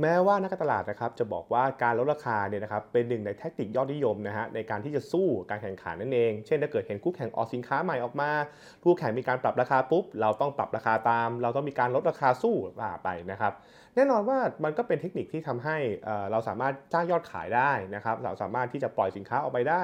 แม้ว่านักการตลาดนะครับจะบอกว่าการลดราคาเนี่ยนะครับเป็นหนึ่งในแทคนิคยอดนิยมนะฮะในการที่จะสู้การแข่งขันนั่นเอง เช่นถ้าเกิดเห็นคู่แข่งออกสินค้าใหม่ออกมาคู่แข่งมีการปรับราคาปุ๊บ เราต้องปรับราคาตาม เราต้องมีการลดราคาสู้ว่าไปนะครับแน่นอนว่ามันก็เป็นเทคนิคที่ทำให้เอ่อเราสามารถสร้างยอดขายได้นะครับเราสามารถที่จะปล่อยสินค้าออกไปได้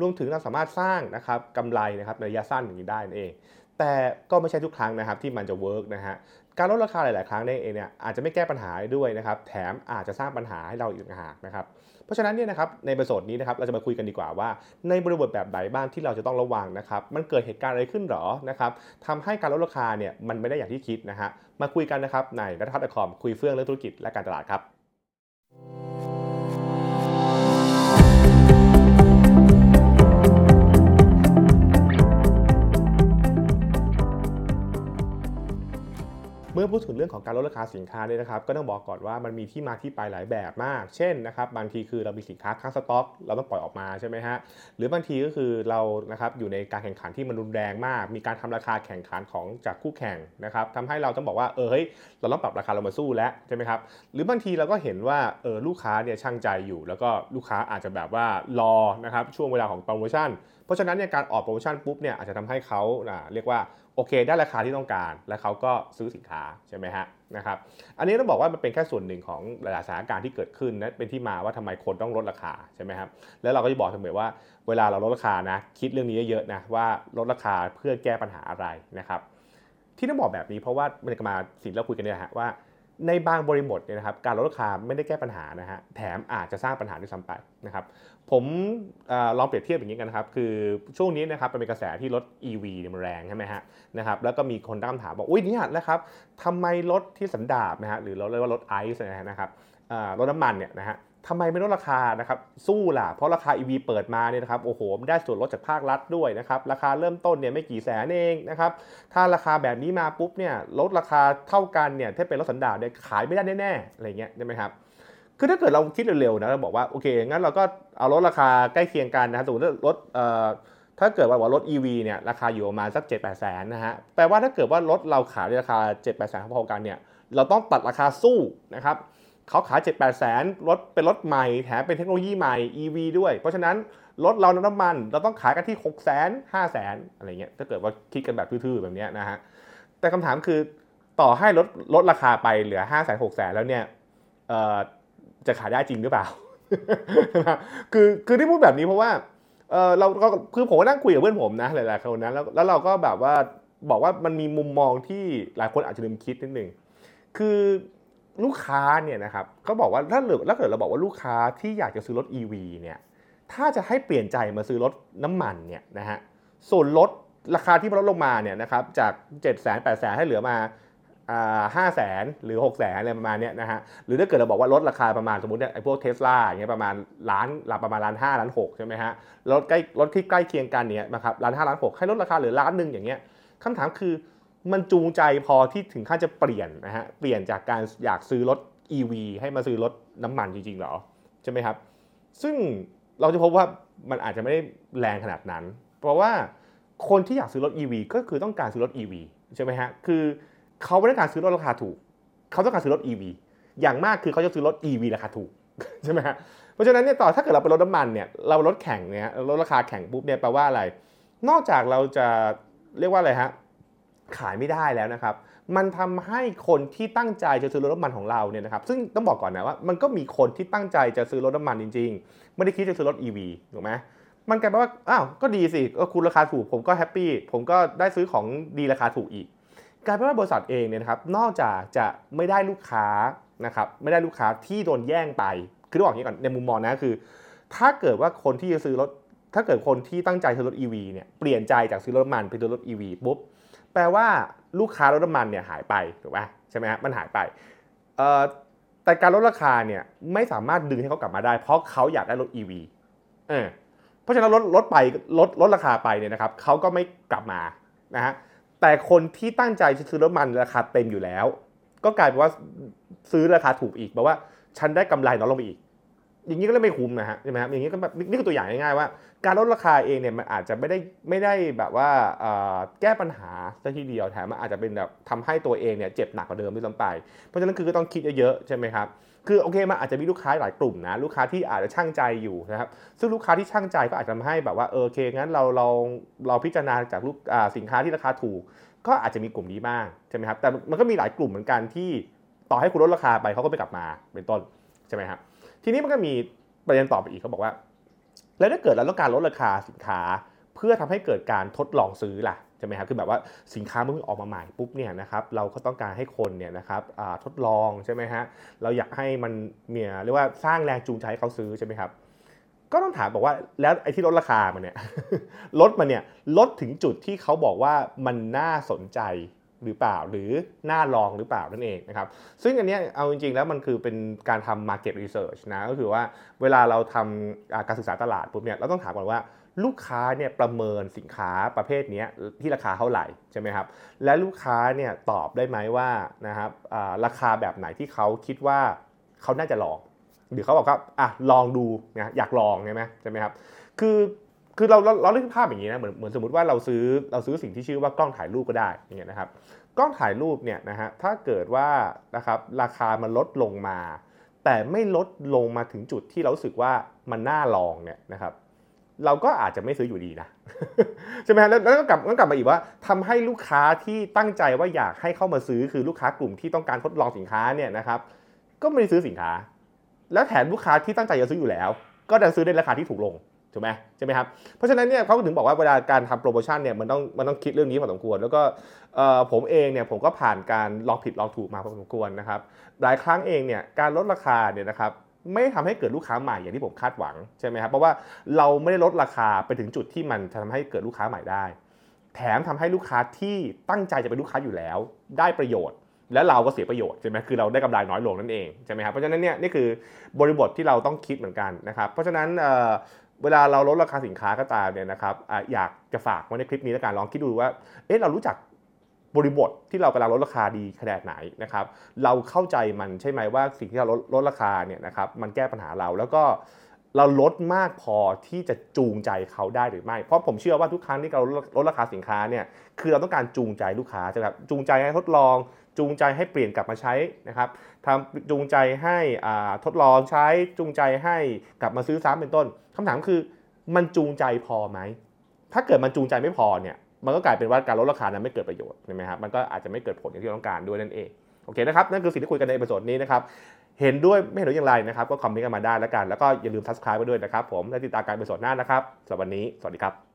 รวมถึงเราสามารถสร้างนะครับกำไรนะครับในระยะสั้นอย่างนี้ได้นั่นเองแต่ก็ไม่ใช่ทุกครั้งนะครับที่มันจะเวิร์กนะฮะ การลดราคาหลาย ๆ ครั้งเนี่ยเองเนี่ยอาจจะไม่แก้ปัญหาด้วยนะครับ แถมอาจจะสร้างปัญหาให้เราอีกหากนะครับ เพราะฉะนั้นเนี่ยนะครับในบทสดนี้นะครับเราจะมาคุยกันดีกว่าว่า ในบริบทแบบไหนบ้างที่เราจะต้องระวังนะครับ มันเกิดเหตุการณ์อะไรขึ้นหรอนะครับทำให้การลดราคาเนี่ยมันไม่ได้อย่างที่คิดนะฮะมาคุยกันนะครับในรัฐพัฒน์คอมคุยเฟื่องเรื่องธุรกิจและการตลาดครับ มื่อพูดถึงเรื่องของการลดราคาสินค้าเนี่ยนะครับ ก็ต้องบอกก่อนว่ามันมีที่มาที่ไปหลายแบบมาก เช่นนะครับบางทีคือเรามีสินค้าค้างสต็อก เราต้องปล่อยออกมาใช่ไหมฮะหรือบางทีก็คือเรานะครับอยู่ในการแข่งขันที่มันรุนแรงมาก มีการทำราคาแข่งขันของจากคู่แข่งนะครับทำให้เราต้องบอกว่าเออเฮ้ยเราต้องปรับราคาเรามาสู้แล้วใช่ไหมครับหรือบางทีเราก็เห็นว่าเออลูกค้าเนี่ยช่างใจอยู่ แล้วก็ลูกค้าอาจจะแบบว่ารอนะครับช่วงเวลาของโปรโมชั่น เพราะฉะนั้นเนี่ยการออกโปรโมชั่นปุ๊บเนี่ยอาจจะทำให้เขาเรียกว่า โอเค ได้ราคาที่ต้องการ และเขาก็ซื้อสินค้าใช่ไหมฮะนะครับอันนี้ต้องบอกว่ามันเป็นแค่ส่วนหนึ่งของหลายสถานการณ์ที่เกิดขึ้นนะเป็นที่มาว่าทำไมคนต้องลดราคาใช่ไหมครับแล้วเราก็จะบอกเสมอว่าเวลาเราลดราคานะคิดเรื่องนี้เยอะๆนะว่าลดราคาเพื่อแก้ปัญหาอะไรนะครับที่ต้องบอกแบบนี้เพราะว่ามันจะมาสิ่งที่เราคุยกันเนี่ยฮะว่า ในบางบริบทเนี่ยนะครับการลดราคาไม่ได้แก้ปัญหานะฮะแถมอาจจะสร้างปัญหาด้วยซ้ำไปนะครับผมอลองเปรียบเทียบอย่างนี้กันนะครับคือช่วงนี้นะครับเป็นกระแสที่รถ EV เนี่ยมันแรงใช่ไหมฮะนะครับแล้วก็มีคนตั้งคำถามบอกอุ้ยเนี่ยนะครับทำไมรถที่สันดาบนะฮะหรือเราเรียกว่ารถไอซ์นะครับรถน้ำมันเนี่ยนะฮะ ทำไมไม่ลดราคานะครับสู้ล่ะ เพราะราคา EV เปิดมาเนี่ยนะครับโอ้โหได้ส่วนลดจากภาครัฐด้วยนะครับราคาเริ่มต้นเนี่ยไม่กี่แสนเองนะครับถ้าราคาแบบนี้มาปุ๊บเนี่ยลดราคาเท่ากันเนี่ยถ้าเป็นรถสันดาปเนี่ยขายไม่ได้แน่ๆอะไรเงี้ยใช่ไหมครับคือถ้าเกิดเราคิดเร็วๆนะเราบอกว่าโอเคงั้นเราก็เอาลดราคาใกล้เคียงกันนะครับสมมติรถเอ่อถ้าเกิดว่าว่ารถ EV เนี่ยราคาอยู่ประมาณสัก 7 8แสนนะฮะแปลว่าถ้าเกิดว่ารถเราขายในราคา 7 8แสนพอๆกันเนี่ยเราต้องตัดราคาสู้นะครับ เขาขาย 7 8แสนรถเป็นรถใหม่ แถมเป็นเทคโนโลยีใหม่ EV ด้วย เพราะฉะนั้นรถเราน้ำมัน เราต้องขายกันที่ 6 0 0 0 0 0 5 0 0 0 0อะไรเงี้ยถ้าเกิดว่าคิดกันแบบทื่อๆแบบเนี้ยนะฮะแต่คำถามคือต่อให้ลดลดราคาไปเหลือ5 0 0 0 0 6 0 0 0 0 แล้วเนี่ยจะขายได้จริงหรือเปล่า คือคือที่พูดแบบนี้เพราะว่าเออเราก็คือผมก็นั่งคุยกับเพื่อนผมนะหลายๆคนนะแล้วแล้วเราก็แบบว่าบอกว่ามันมีมุมมองที่หลายคนอาจจะลืมคิดนิดนึงคือ ลูกค้าเนี่ยนะครับเขาบอกว่าถ้าเหลือถ้าเกิดเราบอกว่าลูกค้าที่อยากจะซื้อรถ EV เนี่ยถ้าจะให้เปลี่ยนใจมาซื้อรถน้ำมันเนี่ยนะฮะส่วนลดราคาที่ลดลงมาเนี่ยนะครับจาก7 0 0 0 0 8 0 0 0ให้เหลือมาห้าแสนหรือ6 0 0 0 0อะไรประมาณเนี้ยนะฮะหรือถ้าเกิดเราบอกว่าลดราคาประมาณสมมติเนี่ยไอ้พวกเทสลาอย่างเงี้ยประมาณล้านหลักประมาณล้านห้าล้านหกใช่ไหมฮะรถใกล้รถที่ใกล้เคียงกันเนี่ยนะครับล้านห้าล้านหกให้ลดราคาเหลือล้านหนึ่งอย่างเงี้ยคำถามคือ มันจูงใจพอที่ถึงขั้นจะเปลี่ยนนะฮะเปลี่ยนจากการอยากซื้อรถ EV ให้มาซื้อรถน้ำมันจริงๆหรอใช่ไหมครับ ซึ่งเราจะพบว่ามันอาจจะไม่ได้แรงขนาดนั้น เพราะว่าคนที่อยากซื้อรถ EV ก็คือต้องการซื้อรถ EV ใช่ไหมฮะคือเขาไม่ได้การซื้อรถราคาถูก เขาต้องการซื้อรถ EV อย่างมากคือเขาจะซื้อรถ EV ราคาถูกใช่ไหมฮะเพราะฉะนั้นเนี่ยต่อถ้าเกิดเราเป็นรถน้ำมันเนี่ยเรารถแข่งเนี่ยรถราคาแข่งปุ๊บเนี่ยแปลว่าอะไร นอกจากเราจะเรียกว่าอะไรฮะ ขายไม่ได้แล้วนะครับ มันทำให้คนที่ตั้งใจจะซื้อรถน้ำมันของเราเนี่ยนะครับ ซึ่งต้องบอกก่อนนะว่ามันก็มีคนที่ตั้งใจจะซื้อรถน้ำมันจริง ๆ ไม่ได้คิดจะซื้อรถ EV ถูกไหมมันกลายเป็นว่า อ้าว ก็ดีสิก็คุณราคาถูก ผมก็แฮปปี้ ผมก็ได้ซื้อของดีราคาถูกอีก กลายเป็นว่าบริษัทเองเนี่ยนะครับ นอกจากจะไม่ได้ลูกค้านะครับ ไม่ได้ลูกค้าที่โดนแย่งไป คือต้องบอกอย่างนี้ก่อน ในมุมมองนะคือ ถ้าเกิดว่าคนที่จะซื้อรถ ถ้าเกิดคนที่ตั้งใจซื้อรถ EV เนี่ย เปลี่ยนใจจากซื้อรถมันไปซื้อรถ EV ปุ๊บ แปลว่าลูกค้ารถน้ำมันเนี่ยหายไปถูกไหมใช่ไหมฮะมันหายไปแต่การลดราคาเนี่ยไม่สามารถดึงให้เขากลับมาได้ เพราะเขาอยากได้รถ EV เออเพราะฉะนั้นลดลดไปลดลดราคาไปเนี่ยนะครับเขาก็ไม่กลับมานะฮะแต่คนที่ตั้งใจจะซื้อรถมันราคาเต็มอยู่แล้ว ก็กลายเป็นว่าซื้อราคาถูกอีกแปลว่าฉันได้กำไรน้อยลงไปอีก อย่างนี้ก็เลยไม่คุ้มนะฮะใช่ไหมครับอย่างนี้ก็แบบนี่คือตัวอย่างง่ายๆว่า การลดราคาเองเนี่ยมันอาจจะไม่ได้ไม่ได้แบบว่าแก้ปัญหาซะทีเดียวแถมมันอาจจะเป็นแบบทำให้ตัวเองเนี่ยเจ็บหนักกว่าเดิมด้วยซ้ำไป เพราะฉะนั้นคือก็ต้องคิดเยอะๆใช่ไหมครับคือโอเคมันอาจจะมีลูกค้าหลายกลุ่มนะลูกค้าที่อาจจะช่างใจอยู่นะครับซึ่งลูกค้าที่ช่างใจก็อาจจะทำให้แบบว่าเออโอเคงั้นเราเราเราพิจารณาจากลูกสินค้าที่ราคาถูก ก็อาจจะมีกลุ่มนี้บ้างใช่ไหมครับแต่มันก็มีหลายกลุ่มเหมือนกันที่ต่อให้คุณลดราคาไปเขาก็ไม่กลับมาเป็นต้นใช่ไหมครับ ทีนี้มันก็มีประเด็นต่อไปอีกเขาบอกว่า แล้วถ้าเกิดเราต้องการลดราคาสินค้า เพื่อทำให้เกิดการทดลองซื้อล่ะใช่ไหมครับคือแบบว่าสินค้ามันเพิ่งออกมาใหม่ปุ๊บเนี่ยนะครับเราก็ต้องการให้คนเนี่ยนะครับทดลองใช่ไหมฮะเราอยากให้มันเมียเรียกว่าสร้างแรงจูงใจให้เขาซื้อใช่ไหมครับก็ต้องถามบอกว่าแล้วไอ้ที่ลดราคามันเนี่ยลดมันเนี่ยลดถึงจุดที่เขาบอกว่ามันน่าสนใจ หรือเปล่า หรือน่าลองหรือเปล่านั่นเองนะครับซึ่งอันนี้เอาจริงๆแล้วมันคือเป็นการทำ market research นะก็คือว่าเวลาเราทำการศึกษาตลาดปุ๊บเนี่ยเราต้องถามก่อนว่าลูกค้าเนี่ยประเมินสินค้าประเภทนี้ที่ราคาเท่าไหร่ใช่ไหมครับและลูกค้าเนี่ยตอบได้ไหมว่านะครับราคาแบบไหนที่เขาคิดว่าเขาน่าจะลองหรือเขาบอกว่าอะลองดูนะอยากลองใช่ไหมใช่ไหมครับคือ คือเราเราเราเล่นภาพอย่างนี้นะเหมือนเหมือนสมมติว่าเราซื้อเราซื้อสิ่งที่ชื่อว่ากล้องถ่ายรูปก็ได้อย่างเงี้ยนะครับกล้องถ่ายรูปเนี่ยนะฮะถ้าเกิดว่านะครับราคามันลดลงมา แต่ไม่ลดลงมาถึงจุดที่เราสึกว่ามันน่าลองเนี่ยนะครับเราก็อาจจะไม่ซื้ออยู่ดีนะใช่ไหมฮะแล้วแล้วก็กลับก็กลับมาอีกว่าทำให้ลูกค้าที่ตั้งใจว่าอยากให้เข้ามาซื้อคือลูกค้ากลุ่มที่ต้องการทดลองสินค้าเนี่ยนะครับก็ไม่ได้ซื้อสินค้า แล้วแถมลูกค้าที่ตั้งใจจะซื้ออยู่แล้ว ก็ดันซื้อในราคาที่ถูกลง ถูกไหมใช่ไหมครับ เพราะฉะนั้นเนี่ยเขาก็ถึงบอกว่าเวลาการทำโปรโมชั่นเนี่ยมันต้องมันต้องคิดเรื่องนี้พอสมควร แล้วก็ผมเองเนี่ยผมก็ผ่านการลองผิดลองถูกมาพอสมควรนะครับหลายครั้งเองเนี่ยการลดราคาเนี่ยนะครับไม่ได้ทำให้เกิดลูกค้าใหม่อย่างที่ผมคาดหวังใช่ไหมครับเพราะว่าเราไม่ได้ลดราคาไปถึงจุดที่มันจะทำให้เกิดลูกค้าใหม่ได้ แถมทำให้ลูกค้าที่ตั้งใจจะเป็นลูกค้าอยู่แล้ว ได้ประโยชน์ และเราก็เสียประโยชน์ใช่ไหมคือเราได้กำไรน้อยลงนั่นเองใช่ไหมครับเพราะฉะนั้นเนี่ยนี่คือบริบทที่เราต้องคิดเหมือนกันนะครับเพราะฉะนั้น เวลาเราลดราคาสินค้าก็ตามเนี่ยนะครับอะอยากจะฝากไว้ในคลิปนี้แล้วกันลองคิดดูว่าเอ๊ะเรารู้จักบริบทที่เรากำลังลดราคาดีขนาดไหนนะครับ เราเข้าใจมันใช่ไหมว่าสิ่งที่เราลดลดราคาเนี่ยนะครับมันแก้ปัญหาเราแล้วก็ เราลดมากพอที่จะจูงใจเขาได้หรือไม่ เพราะผมเชื่อว่าทุกครั้งที่เราลดราคาสินค้าเนี่ยคือเราต้องการจูงใจลูกค้าใช่ไหมครับจูงใจให้ทดลอง จูงใจให้เปลี่ยนกลับมาใช้นะครับทำจูงใจให้อ่าทดลองใช้จูงใจให้กลับมาซื้อซ้ำเป็นต้นคำถามคือมันจูงใจพอไหมถ้าเกิดมันจูงใจไม่พอเนี่ยมันก็กลายเป็นว่าการลดราคานั้นไม่เกิดประโยชน์ใช่ไหมครับมันก็อาจจะไม่เกิดผลอย่างที่เราต้องการด้วยนั่นเอง โอเคนะครับนั่นคือสิ่งที่คุยกันใน episode นี้นะครับเห็นด้วยไม่เห็นด้วยอย่างไรนะครับก็คอมเมนต์กันมาได้แล้วกันแล้วก็อย่าลืมทักทายไปด้วยนะครับผมและติดตามกัน episode หน้านะครับสำหรับวันนี้สวัสดีครับ